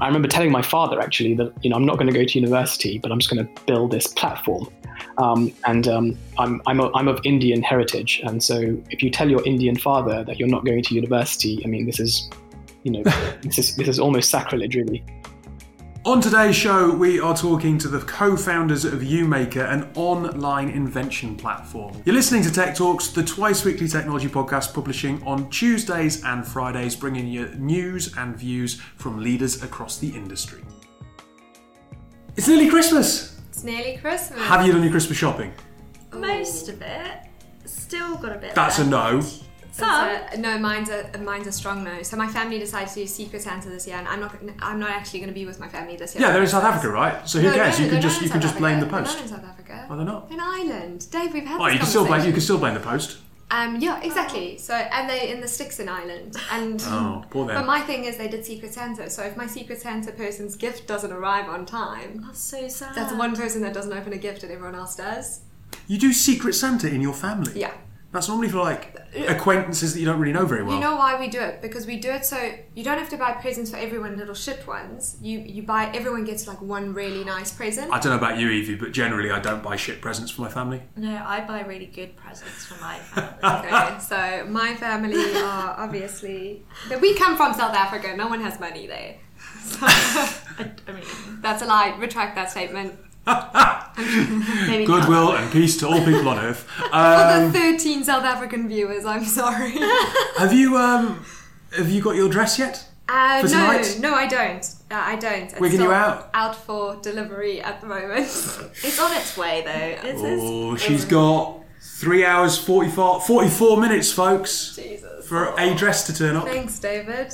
I remember telling my father actually that you know I'm not going to go to university, but I'm just going to build this platform. Um, and um, I'm I'm, a, I'm of Indian heritage, and so if you tell your Indian father that you're not going to university, I mean this is, you know, this is this is almost sacrilege, really. On today's show, we are talking to the co founders of UMaker, an online invention platform. You're listening to Tech Talks, the twice weekly technology podcast publishing on Tuesdays and Fridays, bringing you news and views from leaders across the industry. It's nearly Christmas! It's nearly Christmas. Have you done your Christmas shopping? Most of it. Still got a bit. That's a left. No. So, no, mine's a mine's a strong no. So my family decided to do Secret Santa this year, and I'm not I'm not actually going to be with my family this year. Yeah, they're in South Africa, right? So who No, cares? no, you can just you can just blame the post. They're not in South Africa. Oh, they're not. In Ireland, Dave, we've had. Oh, you can still blame you can still blame the post. Um, yeah, exactly. So, and they in the sticks in Ireland, and Oh, poor them. but my thing is they did Secret Santa. So if my Secret Santa person's gift doesn't arrive on time, That's so sad. that's one person that doesn't open a gift and everyone else does. You do Secret Santa in your family. Yeah. That's normally for like acquaintances that you don't really know very well. You know why we do it? Because we do it so you don't have to buy presents for everyone, little shit ones. You you buy everyone gets like one really nice present. I don't know about you, Evie, but generally I don't buy shit presents for my family. No, I buy really good presents for my family. Okay, so my family are obviously that we come from South Africa. No one has money there. So, I, I mean, that's a lie. Retract that statement. Maybe Goodwill and peace to all people on earth. For Um, the 13 South African viewers, I'm sorry. have you um, have you got your dress yet? Uh, For no, tonight? no, I don't. Uh, I don't. It's Wigging you still out? Out for delivery at the moment. It's on its way though. It's, it's, Oh, she's got three hours 44, 44 minutes, folks, Jesus. for a dress to turn up. Thanks, David.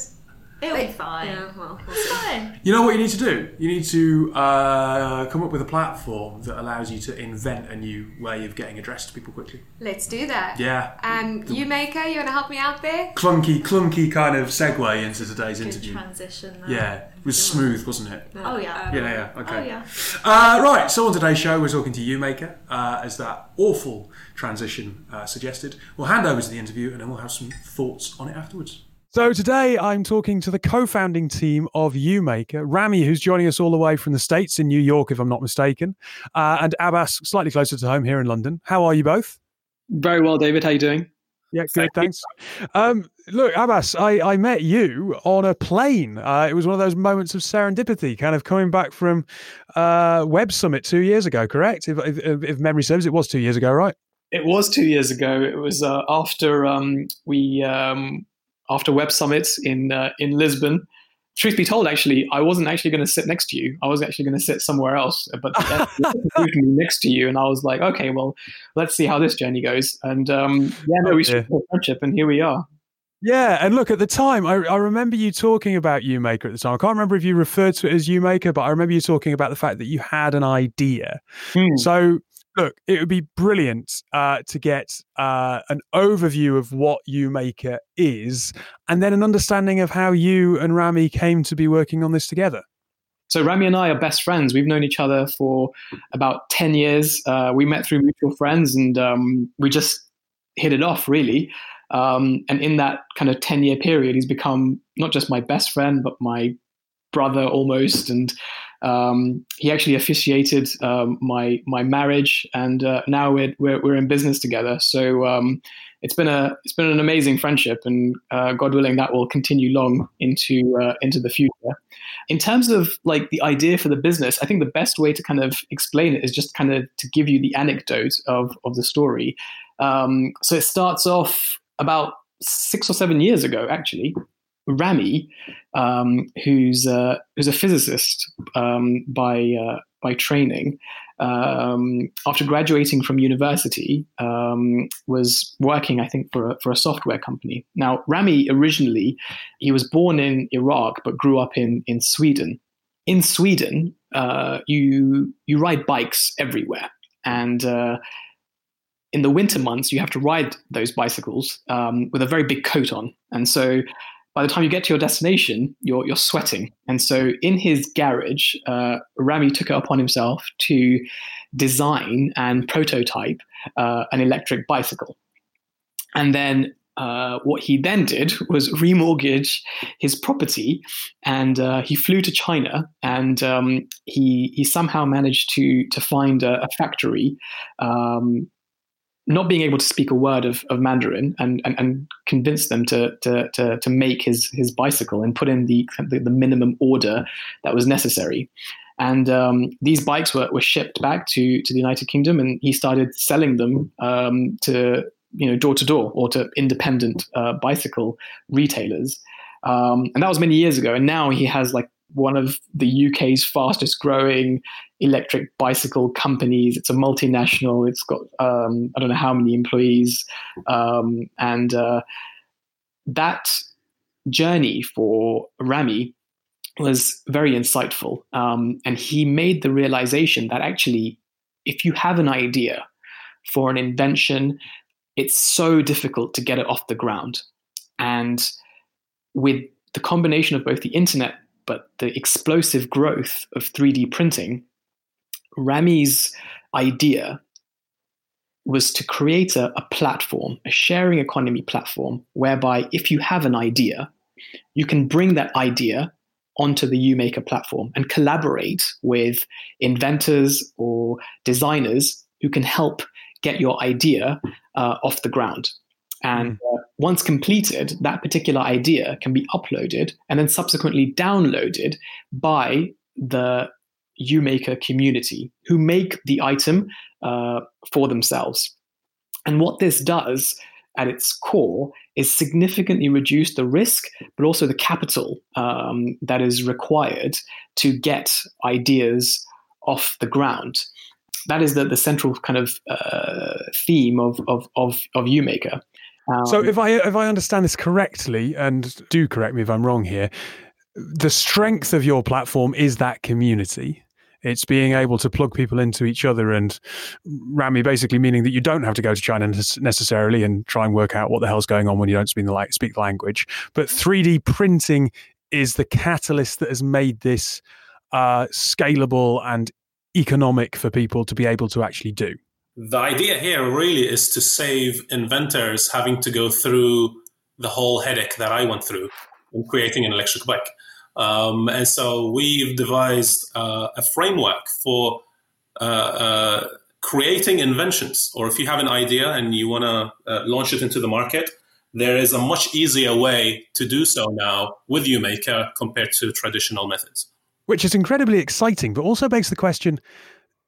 It'll be fine. Yeah, well, we'll It's see. fine. You know what you need to do? You need to uh, come up with a platform that allows you to invent a new way of getting addressed to people quickly. Let's do that. Yeah. Um, UMaker, you want to help me out there? Clunky, clunky kind of segue into today's Good interview. transition. There. Yeah, it was smooth, wasn't it? Oh yeah. Yeah, yeah, okay. Oh yeah. Uh, right, so on today's show, we're talking to UMaker, uh, as that awful transition uh, suggested. We'll hand over to the interview and then we'll have some thoughts on it afterwards. So today I'm talking to the co-founding team of UMaker, Rami, who's joining us all the way from the States in New York, if I'm not mistaken, uh, and Abbas, slightly closer to home here in London. How are you both? Very well, David. How are you doing? Yeah, good, thanks. Um, look, Abbas, I, I met you on a plane. Uh, it was one of those moments of serendipity, kind of coming back from uh, Web Summit two years ago, correct? If, if, if memory serves, it was two years ago, right? It was two years ago. It was uh, after um, we um, after Web Summit in uh, in Lisbon. Truth be told, actually, I wasn't actually going to sit next to you. I was actually going to sit somewhere else, but moved me next to you, and I was like, okay, well, let's see how this journey goes. And um, yeah, no, we struck a friendship, and here we are. Yeah, and look, at the time, I, I remember you talking about UMaker at the time. I can't remember if you referred to it as UMaker, but I remember you talking about the fact that you had an idea. Hmm. So, look, it would be brilliant uh, to get uh, an overview of what UMaker is and then an understanding of how you and Rami came to be working on this together. So Rami and I are best friends. We've known each other for about ten years. Uh, we met through mutual friends, and um, we just hit it off really. Um, and in that kind of ten year period, he's become not just my best friend, but my brother almost. And um, he actually officiated um, my my marriage, and uh, now we're, we're we're in business together. So um, it's been a it's been an amazing friendship, and uh, God willing, that will continue long into uh, into the future. In terms of like the idea for the business, I think the best way to kind of explain it is just kind of to give you the anecdote of of the story. Um, so it starts off about six or seven years ago, actually. Rami, um, who's uh, who's a physicist um, by uh, by training, um, after graduating from university, um, was working, I think, for a, for a software company. Now, Rami originally he was born in Iraq but grew up in in Sweden. In Sweden, uh, you you ride bikes everywhere, and uh, in the winter months you have to ride those bicycles um, with a very big coat on, and so by the time you get to your destination, you're you're sweating. And so in his garage, uh, Rami took it upon himself to design and prototype uh, an electric bicycle. And then uh, what he then did was remortgage his property, and uh, he flew to China, and um, he he somehow managed to to find a, a factory. Um, not being able to speak a word of, of Mandarin and, and, and convince them to, to, to, to, make his, his bicycle and put in the, the, the minimum order that was necessary. And um, these bikes were, were shipped back to, to the United Kingdom, and he started selling them um, to you know door to door or to independent uh, bicycle retailers. Um, and that was many years ago. And now he has like one of the UK's fastest growing electric bicycle companies. It's a multinational. It's got um, I don't know how many employees, um, and uh, that journey for Rami was very insightful. Um, and he made the realization that actually, if you have an idea for an invention, it's so difficult to get it off the ground. And with the combination of both the internet but the explosive growth of 3D printing, Rami's idea was to create a, a, platform, a sharing economy platform, whereby if you have an idea, you can bring that idea onto the UMaker platform and collaborate with inventors or designers who can help get your idea uh, off the ground. And hmm. uh, once completed, that particular idea can be uploaded and then subsequently downloaded by the UMaker community who make the item uh, for themselves. And what this does at its core is significantly reduce the risk, but also the capital um, that is required to get ideas off the ground. That is the, the central kind of uh, theme of, of, of, of UMaker. Um, so if I if I understand this correctly, and do correct me if I'm wrong here, the strength of your platform is that community. It's being able to plug people into each other and Rami basically meaning that you don't have to go to China necessarily and try and work out what the hell's going on when you don't speak the, speak the language. But 3D printing is the catalyst that has made this uh, scalable and economic for people to be able to actually do. The idea here really is to save inventors having to go through the whole headache that I went through in creating an electric bike. Um, and so we've devised uh, a framework for uh, uh, creating inventions. Or if you have an idea and you want to uh, launch it into the market, there is a much easier way to do so now with UMaker compared to traditional methods. Which is incredibly exciting, but also begs the question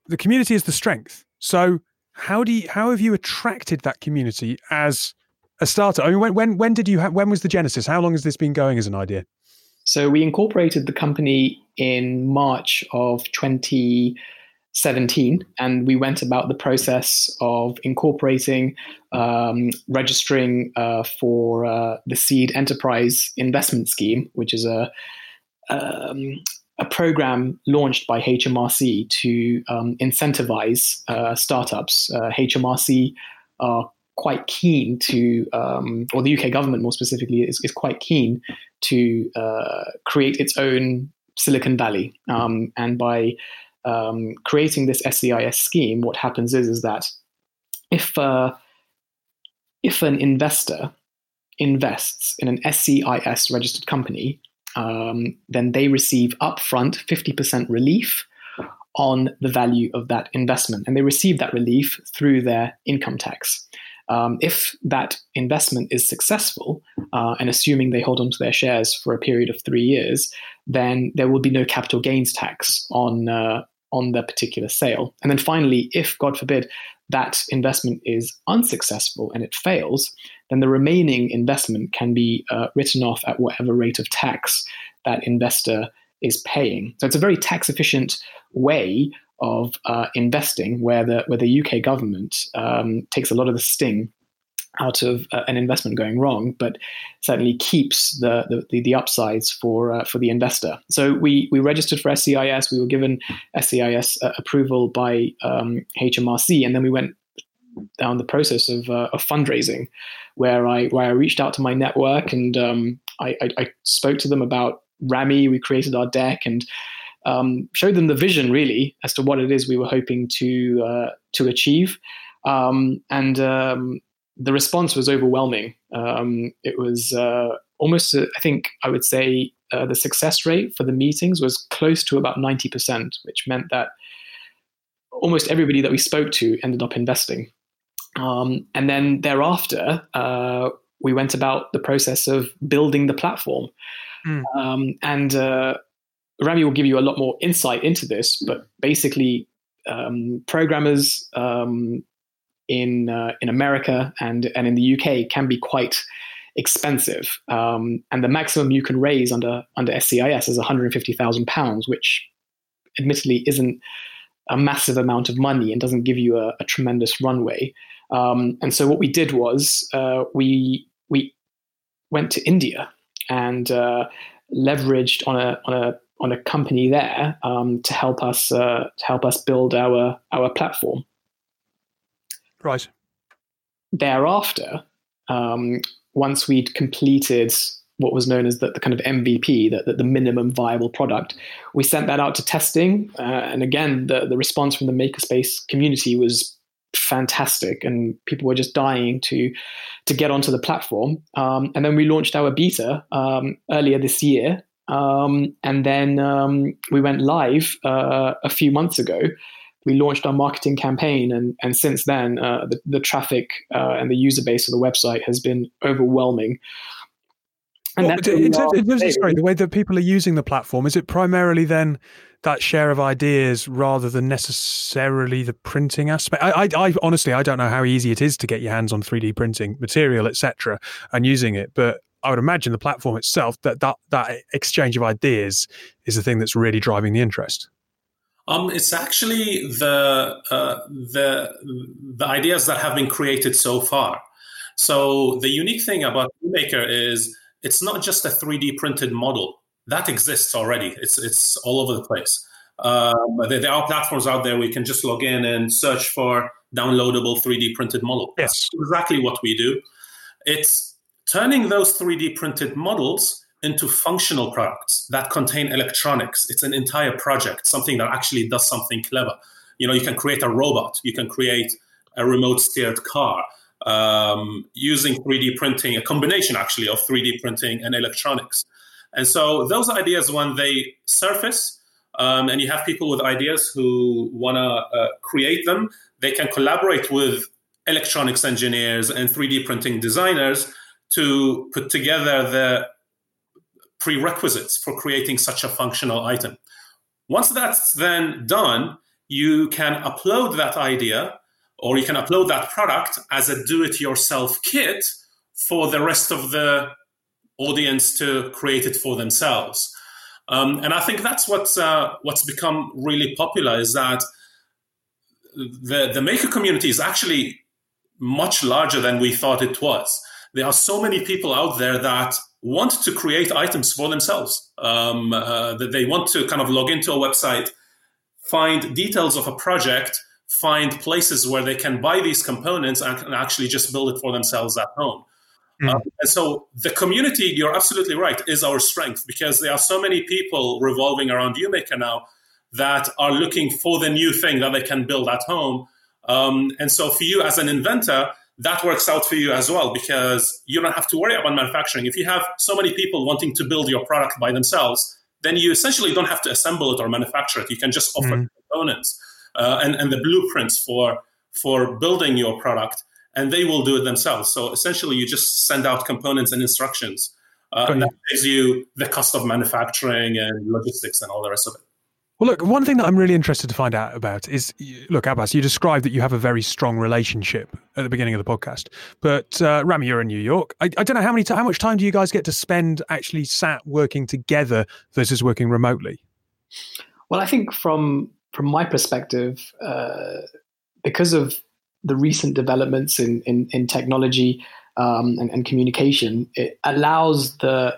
the community is the strength. So, how do you, how have you attracted that community as a starter? I mean, when when when did you ha- when was the genesis? How long has this been going as an idea? So we incorporated the company in March of 2017, and we went about the process of incorporating, um, registering uh, for uh, the Seed Enterprise Investment Scheme, which is a um, a program launched by HMRC to um, incentivize uh, startups. Uh, HMRC are quite keen to, um, or the UK government more specifically, is, is quite keen to uh, create its own Silicon Valley. Um, and by um, creating this SEIS scheme, what happens is, is that if, uh, if an investor invests in an SEIS registered company, um, then they receive upfront 50% relief on the value of that investment. And they receive that relief through their income tax. Um, if that investment is successful, uh, and assuming they hold onto their shares for a period of three years, then there will be no capital gains tax on uh, on the particular sale. And then finally, if God forbid that investment is unsuccessful and it fails, then the remaining investment can be uh, written off at whatever rate of tax that investor is paying. So it's a very tax efficient way of uh, investing where the, where the UK government um, takes a lot of the sting out of uh, an investment going wrong, but certainly keeps the the, the upsides for uh, for the investor. So we we registered for SEIS. We were given SEIS uh, approval by um, HMRC, and then we went down the process of, uh, of fundraising, where I where I reached out to my network and um, I, I, I, spoke to them about Rami. We created our deck and um, showed them the vision really as to what it is we were hoping to uh, to achieve. Um, and um, the response was overwhelming. Um, it was uh, almost, uh, I think, I would say uh, the success rate for the meetings was close to about 90%, which meant that almost everybody that we spoke to ended up investing. Um, and then thereafter, uh, we went about the process of building the platform. Mm. Um, and uh, Rami will give you a lot more insight into this, but basically, um, programmers um, in uh, in America and and in the UK can be quite expensive, um, and the maximum you can raise under under SEIS is 150,000 pounds, which admittedly isn't a massive amount of money and doesn't give you a, a tremendous runway. Um, and so what we did was uh, we we went to India and uh, leveraged on a on a on a company there um, to help us uh, to help us build our our platform. Right. Thereafter, um, once we'd completed what was known as the, the kind of MVP, the, the, minimum viable product, we sent that out to testing. Uh, and again, the, the response from the makerspace community was fantastic, and people were just dying to to get onto the platform. Um, and then we launched our beta um, earlier this year, um, and then um, we went live uh, a few months ago. We launched our marketing campaign, and, and since then, uh, the, the, traffic uh, and the user base of the website has been overwhelming. Well, in, terms, in terms of sorry, the way that people are using the platform, is it primarily then that share of ideas rather than necessarily the printing aspect? I, I, I honestly, I don't know how easy it is to get your hands on 3D printing material, etc., and using it, but I would imagine the platform itself that that that exchange of ideas is the thing that's really driving the interest. Um, it's actually the uh, the the ideas that have been created so far. So the unique thing about Maker is it's not just a 3D printed model that exists already. It's it's all over the place. Um, there, there, are platforms out there where you can just log in and search for downloadable 3D printed model. Yes, That's exactly what we do. It's turning those 3D printed models into functional products that contain electronics. It's an entire project, something that actually does something clever. You know, you can create a robot, you can create a remote steered car um, using 3D printing, a combination actually of 3D printing and electronics. And so those ideas, when they surface, um, and you have people with ideas who want to uh, create them, they can collaborate with electronics engineers and 3D printing designers to put together the prerequisites for creating such a functional item. Once that's then done, you can upload that idea or you can upload that product as a do it yourself kit for the rest of the audience to create it for themselves. Um, and I think that's what's, uh, what's become really popular is that the, the maker community is actually much larger than we thought it was. There are so many people out there that want to create items for themselves, um, uh, that they want to kind of log into a website, find details of a project, find places where they can buy these components and actually just build it for themselves at home. Mm. Um, and so the community, you're absolutely right, is our strength because there are so many people revolving around UMaker now that are looking for the new thing that they can build at home. Um, and so for you as an inventor, that works out for you as well because you don't have to worry about manufacturing. If you have so many people wanting to build your product by themselves, then you essentially don't have to assemble it or manufacture it. You can just offer mm. components uh, and, and the blueprints for for building your product, and they will do it themselves. So essentially, you just send out components and instructions, uh, and that saves you the cost of manufacturing and logistics and all the rest of it. Well, look, one thing that I'm really interested to find out about is look, Abbas, you described that you have a very strong relationship at the beginning of the podcast. But uh, Rami, you're in New York. I, I don't know how many, t- how much time do you guys get to spend actually sat working together versus working remotely? Well, I think from from my perspective, uh, because of the recent developments in in, in technology um, and, and, communication, it allows the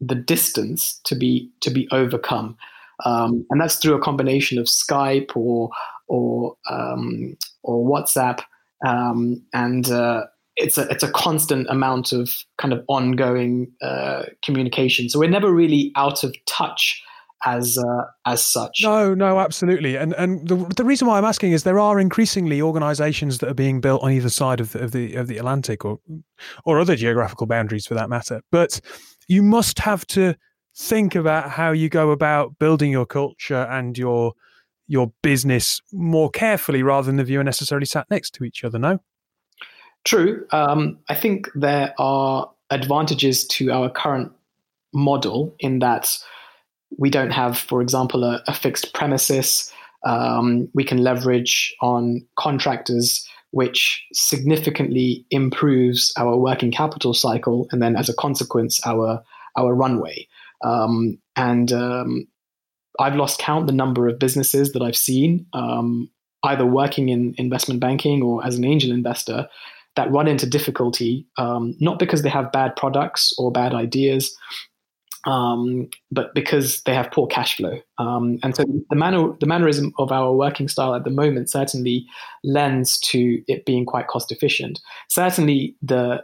the distance to be to be overcome, um, and that's through a combination of Skype or or um, or WhatsApp, um, and uh, it's a it's a constant amount of kind of ongoing uh, communication. So we're never really out of touch as uh, as such. No, no, absolutely. And and the the reason why I'm asking is there are increasingly organisations that are being built on either side of the, of the of the Atlantic or or other geographical boundaries for that matter. But you must have to think about how you go about building your culture and your your business more carefully rather than if you are necessarily sat next to each other. No. True. Um, I think there are advantages to our current model in that we don't have, for example, a, a fixed premises. Um, we can leverage on contractors, which significantly improves our working capital cycle, and then as a consequence, our our runway. Um, and um, I've lost count the number of businesses that I've seen, um, either working in investment banking or as an angel investor, that run into difficulty, um, not because they have bad products or bad ideas, um, but because they have poor cash flow. Um, and so the manner, the mannerism of our working style at the moment certainly lends to it being quite cost efficient. Certainly, the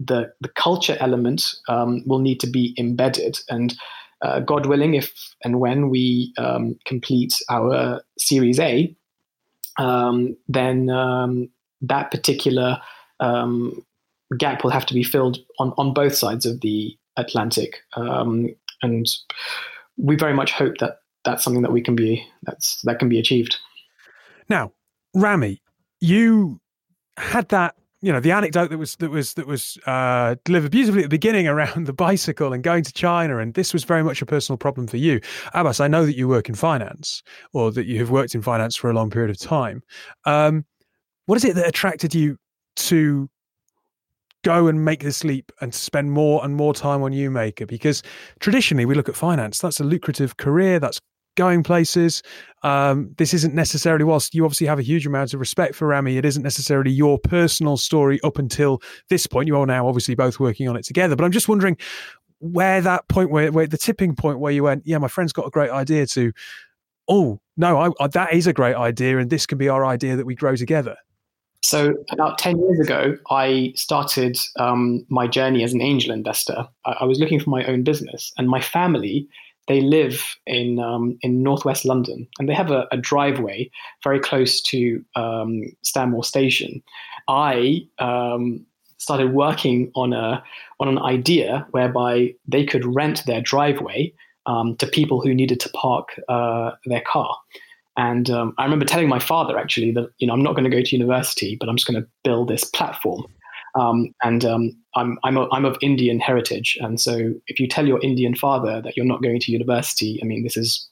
the, the culture element um, will need to be embedded, and uh, God willing, if and when we um, complete our Series A, um, then um, that particular gap will have to be filled on on both sides of the Atlantic, um, and we very much hope that that's something that we can be that's that can be achieved. Now, Rami, you had that you know the anecdote that was that was that was uh, delivered beautifully at the beginning around the bicycle and going to China, and this was very much a personal problem for you, Abbas. I know that you work in finance, or that you have worked in finance for a long period of time. Um, what is it that attracted you to go and make this leap and spend more and more time on UMaker? Because traditionally we look at finance, that's a lucrative career, that's going places. Um, this isn't necessarily, whilst you obviously have a huge amount of respect for Rami, it isn't necessarily your personal story up until this point. You are now obviously both working on it together. But I'm just wondering where that point, where, where the tipping point where you went, yeah, my friend's got a great idea to, oh, no, I, I, that is a great idea. And this can be our idea that we grow together. So, about 10 years ago, I started um, my journey as an angel investor. I, I, was looking for my own business, and my family. They live in um, in northwest London, and they have a, a driveway very close to um, Stanmore Station. I um, started working on a on an idea whereby they could rent their driveway um, to people who needed to park uh, their car. And um, I remember telling my father actually that you know I'm not going to go to university, but I'm just going to build this platform. Um, and um, I'm I'm, a, I'm of Indian heritage, and so if you tell your Indian father that you're not going to university, I mean this is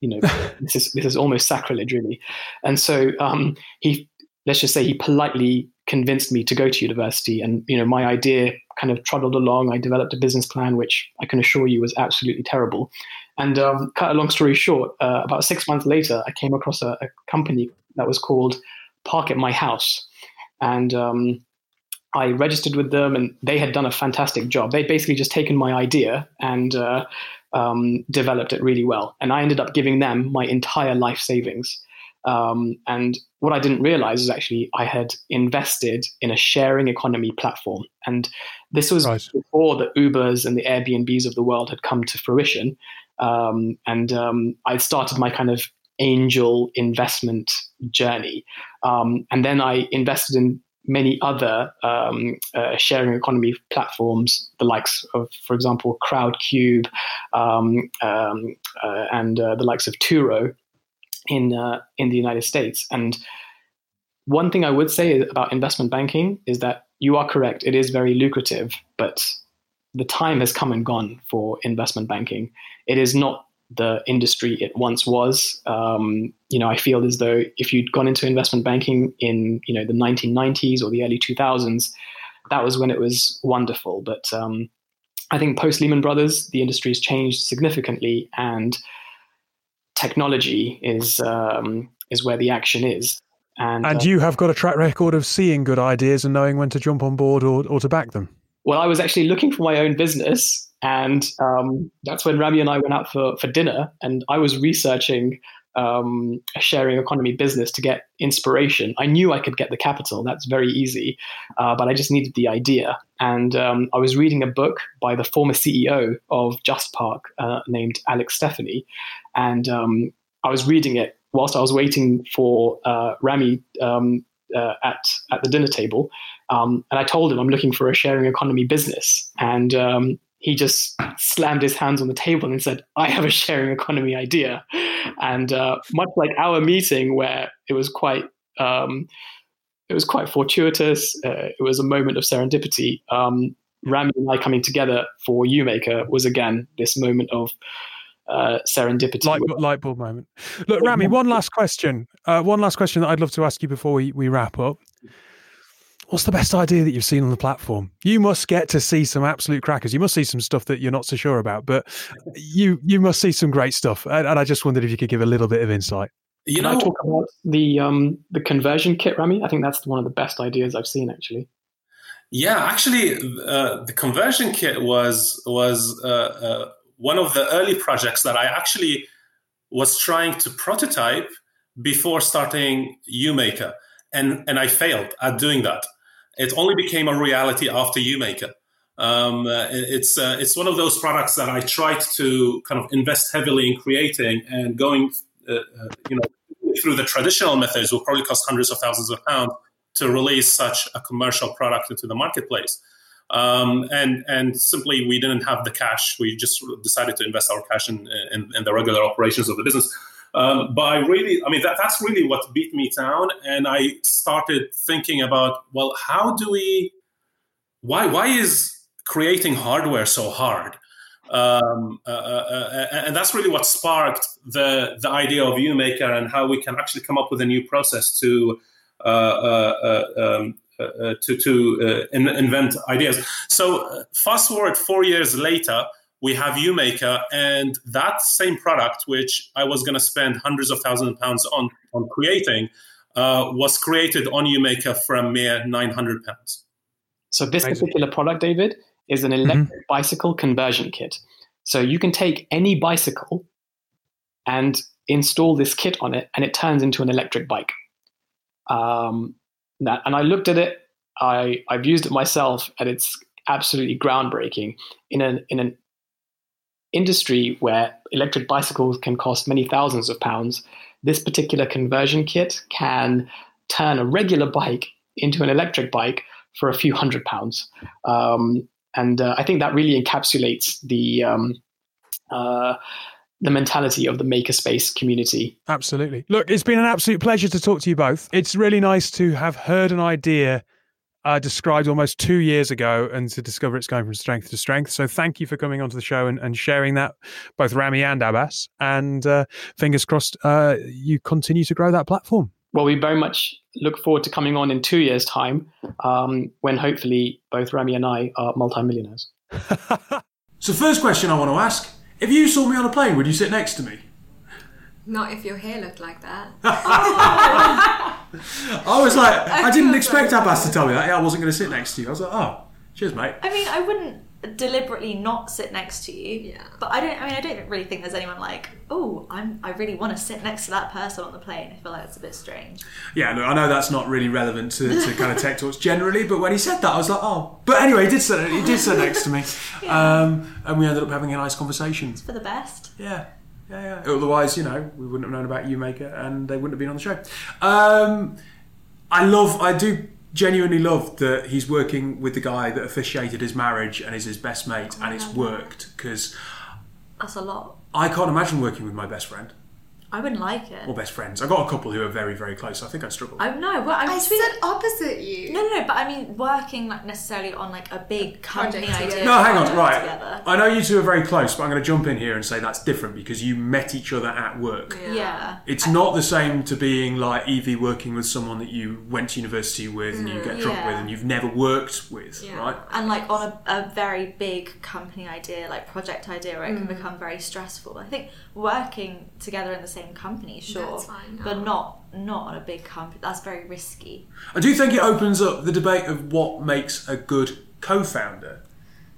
you know this is this is almost sacrilege really. And so um, he let's just say he politely convinced me to go to university, and you know my idea kind of trundled along. I developed a business plan, which I can assure you was absolutely terrible. And um, cut a long story short, uh, about six months later, I came across a, a, company that was called Park at My House. And um, I registered with them, and they had done a fantastic job. They'd basically just taken my idea and uh, um, developed it really well. And I ended up giving them my entire life savings. Um, and what I didn't realize is actually I had invested in a sharing economy platform. And this was right. before the Ubers and the Airbnbs of the world had come to fruition. Um, and um, I started my kind of angel investment journey. Um, and then I invested in many other um, uh, sharing economy platforms, the likes of, for example, Crowdcube um, um, uh, and uh, the likes of Turo in uh, in the United States. And one thing I would say about investment banking is that you are correct; it is very lucrative, but the time has come and gone for investment banking. It is not the industry it once was. Um, you know, I feel as though if you'd gone into investment banking in you know the 1990s or the early 2000s, that was when it was wonderful. But um, I think post Lehman Brothers, the industry has changed significantly, and technology is um, is where the action is. And, and uh, you have got a track record of seeing good ideas and knowing when to jump on board or, or to back them. Well, I was actually looking for my own business, and um, that's when Rami and I went out for, for dinner, and I was researching um, a sharing economy business to get inspiration. I knew I could get the capital. That's very easy, uh, but I just needed the idea. And um, I was reading a book by the former CEO of JustPark uh, named Alex Stephany, and um, I was reading it whilst I was waiting for uh, Rami um, uh, at at the dinner table, um, and I told him I'm looking for a sharing economy business, and um, he just slammed his hands on the table and said, "I have a sharing economy idea." And uh, much like our meeting, where it was quite um, it was quite fortuitous, uh, it was a moment of serendipity. Um, Rami and I coming together for UMaker was again this moment of uh, serendipity. Light, light bulb moment. Look, Rami, one last question. Uh, one last question that I'd love to ask you before we, we wrap up. What's the best idea that you've seen on the platform? You must get to see some absolute crackers. You must see some stuff that you're not so sure about, but you you must see some great stuff. And, and I just wondered if you could give a little bit of insight. You Can know, I talk about the um, the conversion kit, Rami? I think that's one of the best ideas I've seen, actually. Yeah, actually, uh, the conversion kit was was uh, uh, one of the early projects that I actually was trying to prototype before starting UMaker, and and I failed at doing that. It only became a reality after UMaker. Um, uh, it's uh, it's one of those products that I tried to kind of invest heavily in creating and going, uh, uh you know, through the traditional methods will probably cost hundreds of thousands of pounds to release such a commercial product into the marketplace. Um, and and simply we didn't have the cash. We just decided to invest our cash in, in, in the regular operations of the business. Um, but I really, I mean, that, that's really what beat me down. And I started thinking about, well, how do we, why, why is creating hardware so hard? Um, uh, uh, uh and that's really what sparked the, the idea of UMaker and how we can actually come up with a new process to uh, uh, uh um, to to in, invent ideas. So fast forward four years later, we have UMaker, and that same product, which I was going to spend hundreds of thousands of pounds on on creating, uh, was created on UMaker for a mere nine hundred pounds. So this particular product, David, is an electric mm-hmm. bicycle conversion kit. So you can take any bicycle and install this kit on it, and it turns into an electric bike. Um, that, and I looked at it. I I've used it myself, and it's absolutely groundbreaking in an in an industry where electric bicycles can cost many thousands of pounds, this particular conversion kit can turn a regular bike into an electric bike for a few hundred pounds. Um, and uh, I think that really encapsulates the um, uh, the mentality of the makerspace community. Absolutely. Look, it's been an absolute pleasure to talk to you both. It's really nice to have heard an idea uh, described almost two years ago and to discover it's going from strength to strength. So thank you for coming onto the show and, and sharing that, both Rami and Abbas. And uh, fingers crossed uh, you continue to grow that platform. Well, we very much look forward to coming on in two years' time um, when hopefully both Rami and I are multimillionaires. so, first question I want to ask if you saw me on a plane, would you sit next to me? Not if your hair looked like that. I was like, I didn't expect Abbas to tell me that. Yeah, I wasn't going to sit next to you. I was like, oh, cheers, mate. I mean, I wouldn't deliberately not sit next to you. Yeah. But I don't. I mean, I don't really think there's anyone like, oh, I'm. I really want to sit next to that person on the plane. I feel like it's a bit strange. Yeah, look, I know that's not really relevant to, to kind of tech talks generally, but when he said that, I was like, oh. But anyway, he did sit. He did sit next to me, yeah. um, and we ended up having a nice conversation. It's for the best. Yeah. Yeah, yeah. Otherwise, you know, we wouldn't have known about UMaker, and they wouldn't have been on the show. Um, I love. I do genuinely love that he's working with the guy that officiated his marriage and is his best mate, and it's worked because that's a lot. I can't imagine working with my best friend. I wouldn't like it. Or best friends. I got a couple who are very, very close. I think I'd struggle. I know. Well, I, I said opposite you. No, no, no. But I mean, working like necessarily on like a big company idea. No, hang on. Right. Together. I know you two are very close, but I'm going to jump in here and say that's different because you met each other at work. Yeah. yeah. It's I, not the same to being like Evie working with someone that you went to university with and you get drunk yeah. with and you've never worked with, yeah. right? And like on a, a, very big company idea, like project idea, where it mm. can become very stressful. I think working together in the same company, sure sure, fine, no. but not not on a big company. That's very risky. I do think it opens up the debate of what makes a good co-founder.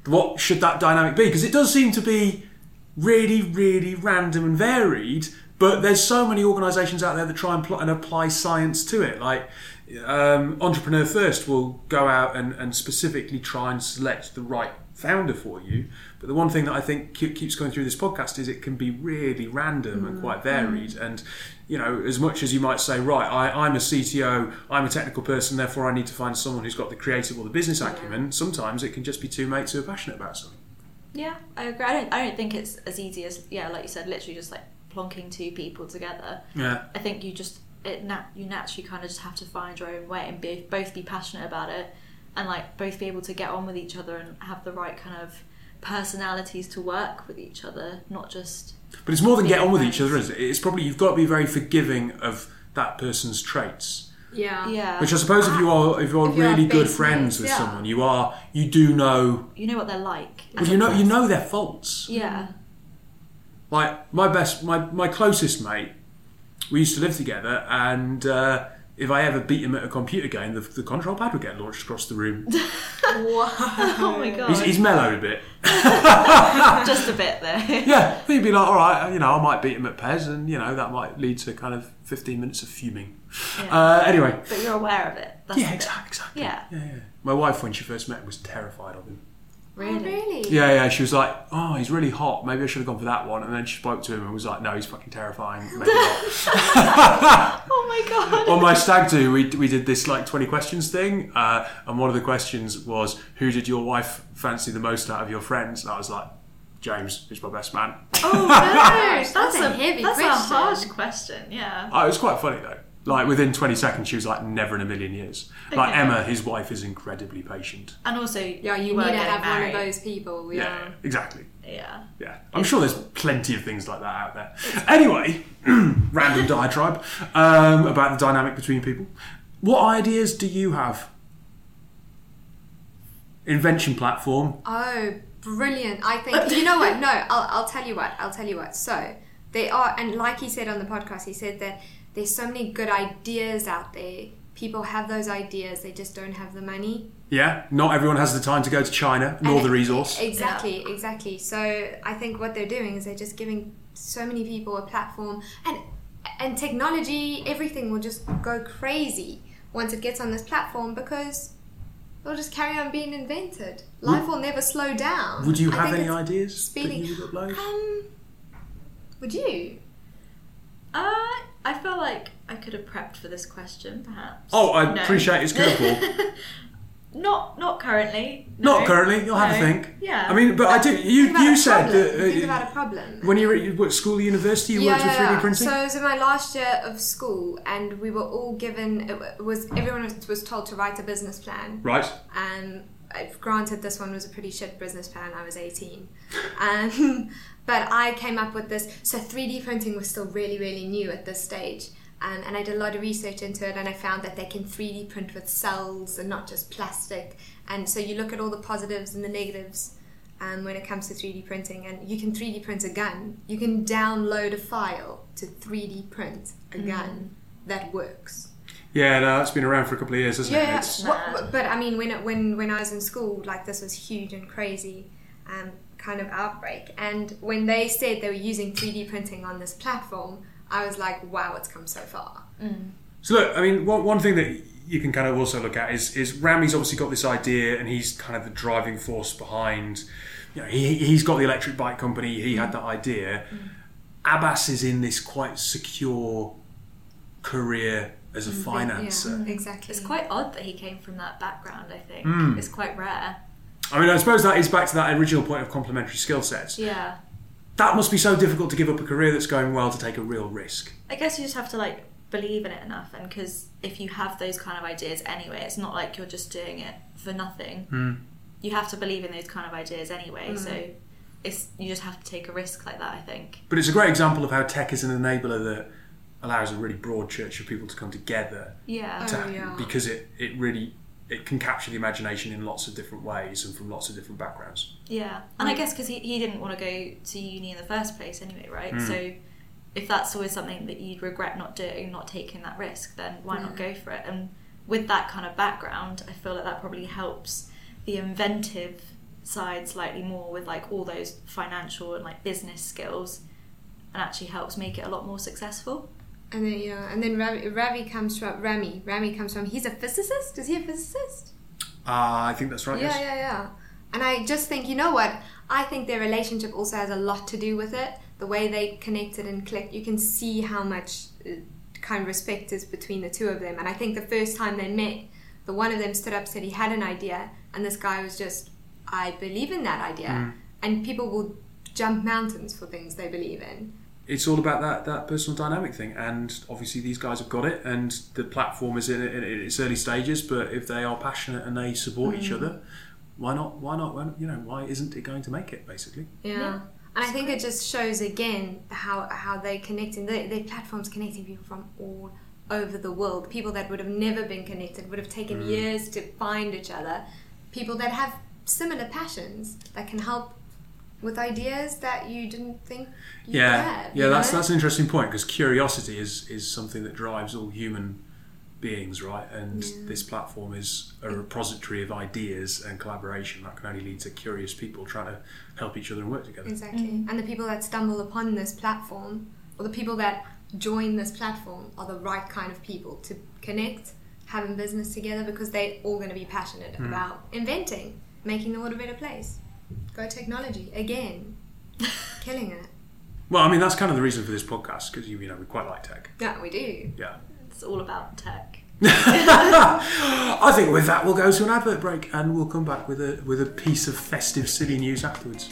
What should that dynamic be? Because it does seem to be really, really random and varied. But there's so many organisations out there that try and, pl- and apply science to it. Like um, Entrepreneur First will go out and, and specifically try and select the right founder for you. But the one thing that I think keeps going through this podcast is it can be really random mm. and quite varied. Mm. And you know, as much as you might say, right, I, am a CTO, I'm a technical person, therefore I need to find someone who's got the creative or the business acumen. Sometimes it can just be two mates who are passionate about something. Yeah, I agree. I don't. I don't think it's as easy as yeah, like you said, literally just like plonking two people together. Yeah. I think you just it nat- you naturally kind of just have to find your own way and be both be passionate about it and like both be able to get on with each other and have the right kind of personalities to work with each other, not just. But it's more than get on with each other, is it? It's probably you've got to be very forgiving of that person's traits. Yeah. Yeah. Which I suppose if you are if you're if really good friends with yeah. someone, you are you do know you know what they're like. Well, you know you know their faults. Yeah. Like my best my my closest mate, we used to live together, and uh, if I ever beat him at a computer game, the, the control pad would get launched across the room. wow! oh my god! He's, he's mellowed a bit. Just a bit there. yeah, he'd be like, all right, you know, I might beat him at PES, and you know that might lead to kind of fifteen minutes of fuming. Yeah. Uh, anyway, but you're aware of it. That's yeah, exactly, exactly. Yeah. yeah, yeah. My wife, when she first met him, was terrified of him. Really? Oh, really? Yeah, yeah. She was like, "Oh, he's really hot. Maybe I should have gone for that one." And then she spoke to him and was like, "No, he's fucking terrifying. Maybe not." oh my god! On my stag do, we we did this like twenty questions thing, uh, and one of the questions was, "Who did your wife fancy the most out of your friends?" And I was like, James, who's my best man. Oh no, that's, that's a, a heavy that's question. a harsh question. Yeah. Oh, it was quite funny though. Like within 20 seconds, she was like, never in a million years. Okay. Like Emma, his wife, is incredibly patient. And also, yeah, you need to have married. one of those people. Yeah, yeah exactly. Yeah. Yeah. I'm sure there's plenty of things like that out there. Anyway, random diatribe um, about the dynamic between people. What ideas do you have? Invention platform. Oh, brilliant. I think, you know what? No, I'll, I'll tell you what. I'll tell you what. So, they are, and like he said on the podcast, he said that there's so many good ideas out there. People have those ideas, they just don't have the money. Yeah, not everyone has the time to go to China, nor and the resource. Exactly, yeah. exactly. So I think what they're doing is they're just giving so many people a platform, and and technology, everything will just go crazy once it gets on this platform because it'll just carry on being invented. Life would, will never slow down. Would you have any ideas speeding? that you would? Um, would you? Uh, I feel like I could have prepped for this question, perhaps. Oh, I no. appreciate his curveball. not not currently. No. Not currently. You'll have a think. Yeah. I mean, but I do. You you said that. Uh, think about a problem. When you were at what, school, or university, you worked with three D printing. So it was in my last year of school, and we were all given. It was everyone was told to write a business plan. Right. And granted, this one was a pretty shit business plan. I was eighteen, and but I came up with this. So 3D printing was still really, really new at this stage. Um, and I did a lot of research into it, and I found that they can 3D print with cells and not just plastic. And so you look at all the positives and the negatives um, when it comes to 3D printing, and you can 3D print a gun. You can download a file to 3D print a mm. gun that works. Yeah, no, that's been around for a couple of years, hasn't yeah, it? Yeah, but I mean, when when when I was in school, like this was huge and crazy. Um, kind of outbreak. And when they said they were using 3D printing on this platform, I was like, wow, it's come so far. Mm. So look, I mean, one, one thing that you can kind of also look at is is Rami's obviously got this idea, and he's kind of the driving force behind. You know, he he's got the electric bike company. He had that idea. Mm. Abbas is in this quite secure career as a mm, financer. Yeah, exactly. It's quite odd that he came from that background. I think mm. it's quite rare. I mean, I suppose that is back to that original point of complementary skill sets. Yeah. That must be so difficult to give up a career that's going well to take a real risk. I guess you just have to like believe in it enough, and because if you have those kind of ideas anyway, it's not like you're just doing it for nothing. Mm. You have to believe in those kind of ideas anyway. Mm. So it's you just have to take a risk like that. I think. But it's a great example of how tech is an enabler that allows a really broad church of people to come together. Yeah. To, oh, yeah. Because it, it really it can capture the imagination in lots of different ways and from lots of different backgrounds. Yeah, and I guess because he, he didn't want to go to uni in the first place anyway, right? Mm. So if that's always something that you'd regret not doing, not taking that risk, then why not go for it? And with that kind of background, I feel like that probably helps the inventive side slightly more with like all those financial and like business skills and actually helps make it a lot more successful. And then yeah, and then Ravi, Ravi comes from Rami. Rami comes from. He's a physicist. Is he a physicist? Uh, I think that's right. Yeah, yes. yeah, yeah. And I just think, you know what? I think their relationship also has a lot to do with it. The way they connected and clicked, you can see how much uh, kind of respect is between the two of them. And I think the first time they met, the one of them stood up, said he had an idea, and this guy was just, I believe in that idea. Mm. And people will jump mountains for things they believe in it's all about that that personal dynamic thing and obviously these guys have got it and the platform is in, in its early stages but if they are passionate and they support mm. each other why not why not you know why isn't it going to make it basically yeah, yeah. and i think it just shows again how how they connecting their, their platforms connecting people from all over the world people that would have never been connected would have taken mm. years to find each other people that have similar passions that can help with ideas that you didn't think you yeah had, yeah that's know? that's an interesting point because curiosity is is something that drives all human beings right and yeah. this platform is a repository of ideas and collaboration that can only lead to curious people trying to help each other and work together exactly mm-hmm. and the people that stumble upon this platform or the people that join this platform are the right kind of people to connect having business together because they're all going to be passionate mm. about inventing making the world a better place Go technology again, killing it. Well, I mean that's kind of the reason for this podcast because you, you know we quite like tech. Yeah, we do. Yeah, it's all about tech. I think with that we'll go to an advert break and we'll come back with a with a piece of festive silly news afterwards.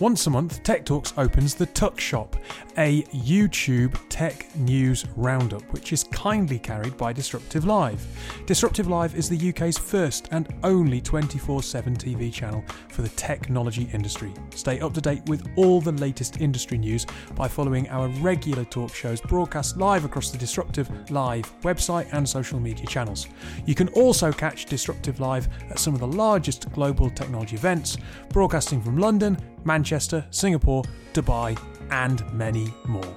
Once a month, Tech Talks opens the Tuck Shop, a YouTube tech news roundup, which is kindly carried by Disruptive Live. Disruptive Live is the UK's first and only 24 7 TV channel for the technology industry. Stay up to date with all the latest industry news by following our regular talk shows broadcast live across the Disruptive Live website and social media channels. You can also catch Disruptive Live at some of the largest global technology events, broadcasting from London, Manchester, Singapore, Dubai, and many more.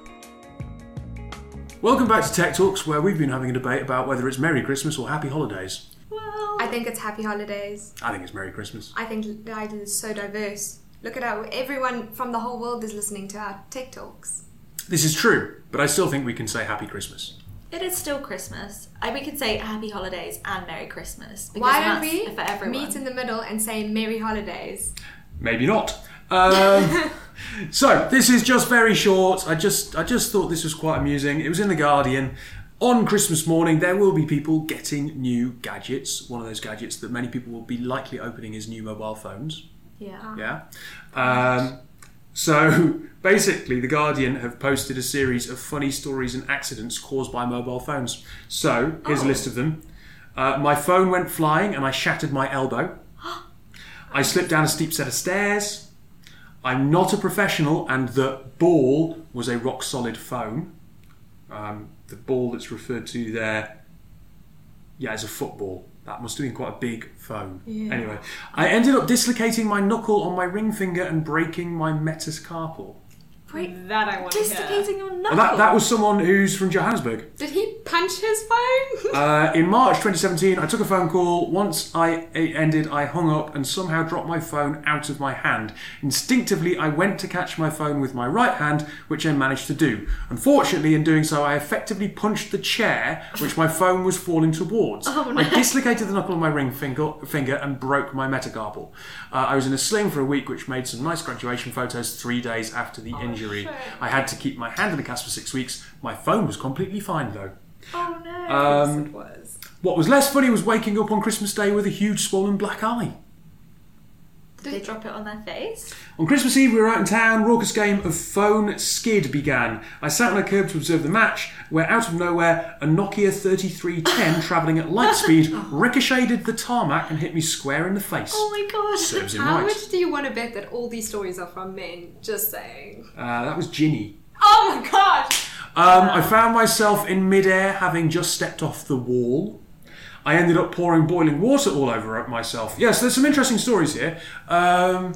Welcome back to Tech Talks, where we've been having a debate about whether it's Merry Christmas or Happy Holidays. Well, I think it's Happy Holidays. I think it's Merry Christmas. I think the idea is so diverse. Look at how everyone from the whole world is listening to our Tech Talks. This is true, but I still think we can say Happy Christmas. It is still Christmas. I, we could say Happy Holidays and Merry Christmas. Why don't we for meet in the middle and say Merry Holidays? Maybe not. Um, so this is just very short. I just I just thought this was quite amusing. It was in the Guardian. On Christmas morning, there will be people getting new gadgets. One of those gadgets that many people will be likely opening is new mobile phones. Yeah. Yeah. Um, so basically, the Guardian have posted a series of funny stories and accidents caused by mobile phones. So here's oh. a list of them. Uh, my phone went flying and I shattered my elbow. I slipped down a steep set of stairs. I'm not a professional, and the ball was a rock solid phone. Um, the ball that's referred to there, yeah, is a football. That must have been quite a big phone. Yeah. Anyway, I ended up dislocating my knuckle on my ring finger and breaking my metacarpal. Wait, that I want to hear. your knuckle. That, that was someone who's from Johannesburg. Did he punch his phone? uh, in March 2017, I took a phone call. Once I it ended, I hung up and somehow dropped my phone out of my hand. Instinctively, I went to catch my phone with my right hand, which I managed to do. Unfortunately, in doing so, I effectively punched the chair which my phone was falling towards. Oh, no. I dislocated the knuckle of my ring finger, finger and broke my metacarpal. Uh, I was in a sling for a week, which made some nice graduation photos three days after the oh, injury. Shit. I had to keep my hand in a cast for six weeks. My phone was completely fine though. Oh no! Um, yes, it was. What was less funny was waking up on Christmas Day with a huge swollen black eye. Did they drop it on their face? On Christmas Eve, we were out in town. Raucous game of phone skid began. I sat on a curb to observe the match, where out of nowhere, a Nokia 3310 travelling at light speed ricocheted the tarmac and hit me square in the face. Oh my god! Serves him How right. much do you want to bet that all these stories are from men? Just saying. Uh, that was Ginny. Oh my god! Um, I found myself in midair, having just stepped off the wall. I ended up pouring boiling water all over myself. Yes, there's some interesting stories here. Um,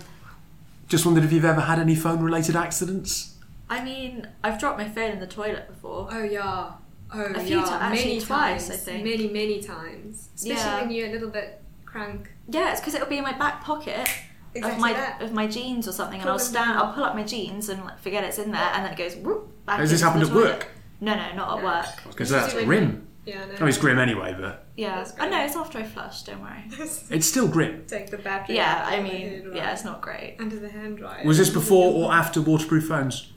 just wondered if you've ever had any phone related accidents? I mean, I've dropped my phone in the toilet before. Oh, yeah. Oh, a few yeah. times, many twice, times, I think. Many, many times. Especially Yeah. when you're a little bit crank. Yeah, it's because it'll be in my back pocket, exactly of my that. of my jeans or something, pull and I'll stand. I'll pull up my jeans and like, forget it's in there, and then it goes whoop, back. Has this happened at work? No, no, not at work. Because was going to say that's grim. Yeah, no. I mean, it's grim anyway, but yeah. Oh no, it's after I flush. Don't worry. it's still grim. Take the battery. Yeah, I mean, yeah, it's not great. Under the hand dryer. Was this before or after waterproof phones?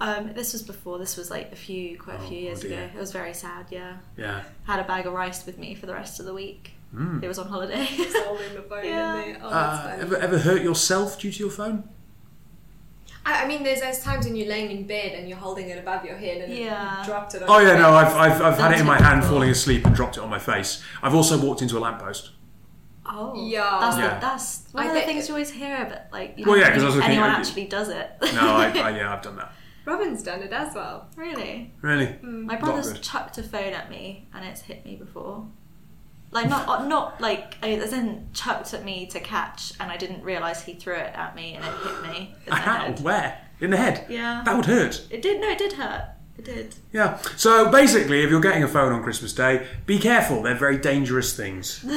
Um, this was before. This was like a few, quite a few oh, years oh ago. It was very sad. Yeah. Yeah. Had a bag of rice with me for the rest of the week. Mm. It was on holiday. holding the phone yeah. Oh, uh, ever, ever hurt yourself due to your phone? I, I mean, there's those times when you're laying in bed and you're holding it above your head and yeah. dropped it. oh yeah, no, I've, I've, I've had it in my hand falling asleep and dropped it on my face. I've also walked into a lamppost. Oh, yeah. That's, yeah. The, that's one I of the things you always hear, but like, you well, yeah, because anyone actually does it. no, I, I, yeah, I've done that. Robin's done it as well. Really? Really? Mm. My brother's chucked a phone at me and it's hit me before. Like not uh, not like as in chucked at me to catch, and I didn't realize he threw it at me and it hit me. How? Where? In the head? Yeah. That would hurt. It did. No, it did hurt. It did. Yeah. So basically, if you're getting a phone on Christmas Day, be careful. They're very dangerous things.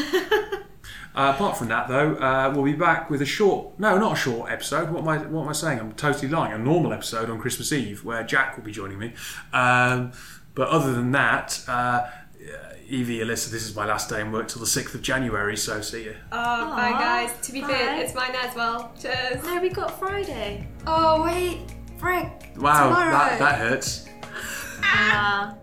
Uh, apart from that, though, uh, we'll be back with a short, no, not a short episode. What am I, what am I saying? I'm totally lying. A normal episode on Christmas Eve where Jack will be joining me. Um, but other than that, uh, Evie, Alyssa, this is my last day in work till the 6th of January, so see you. Oh, Aww. bye guys. To be bye. fair, it's mine as well. Cheers. No, we got Friday. Oh, wait. Frick. Wow, that, that hurts. Ah.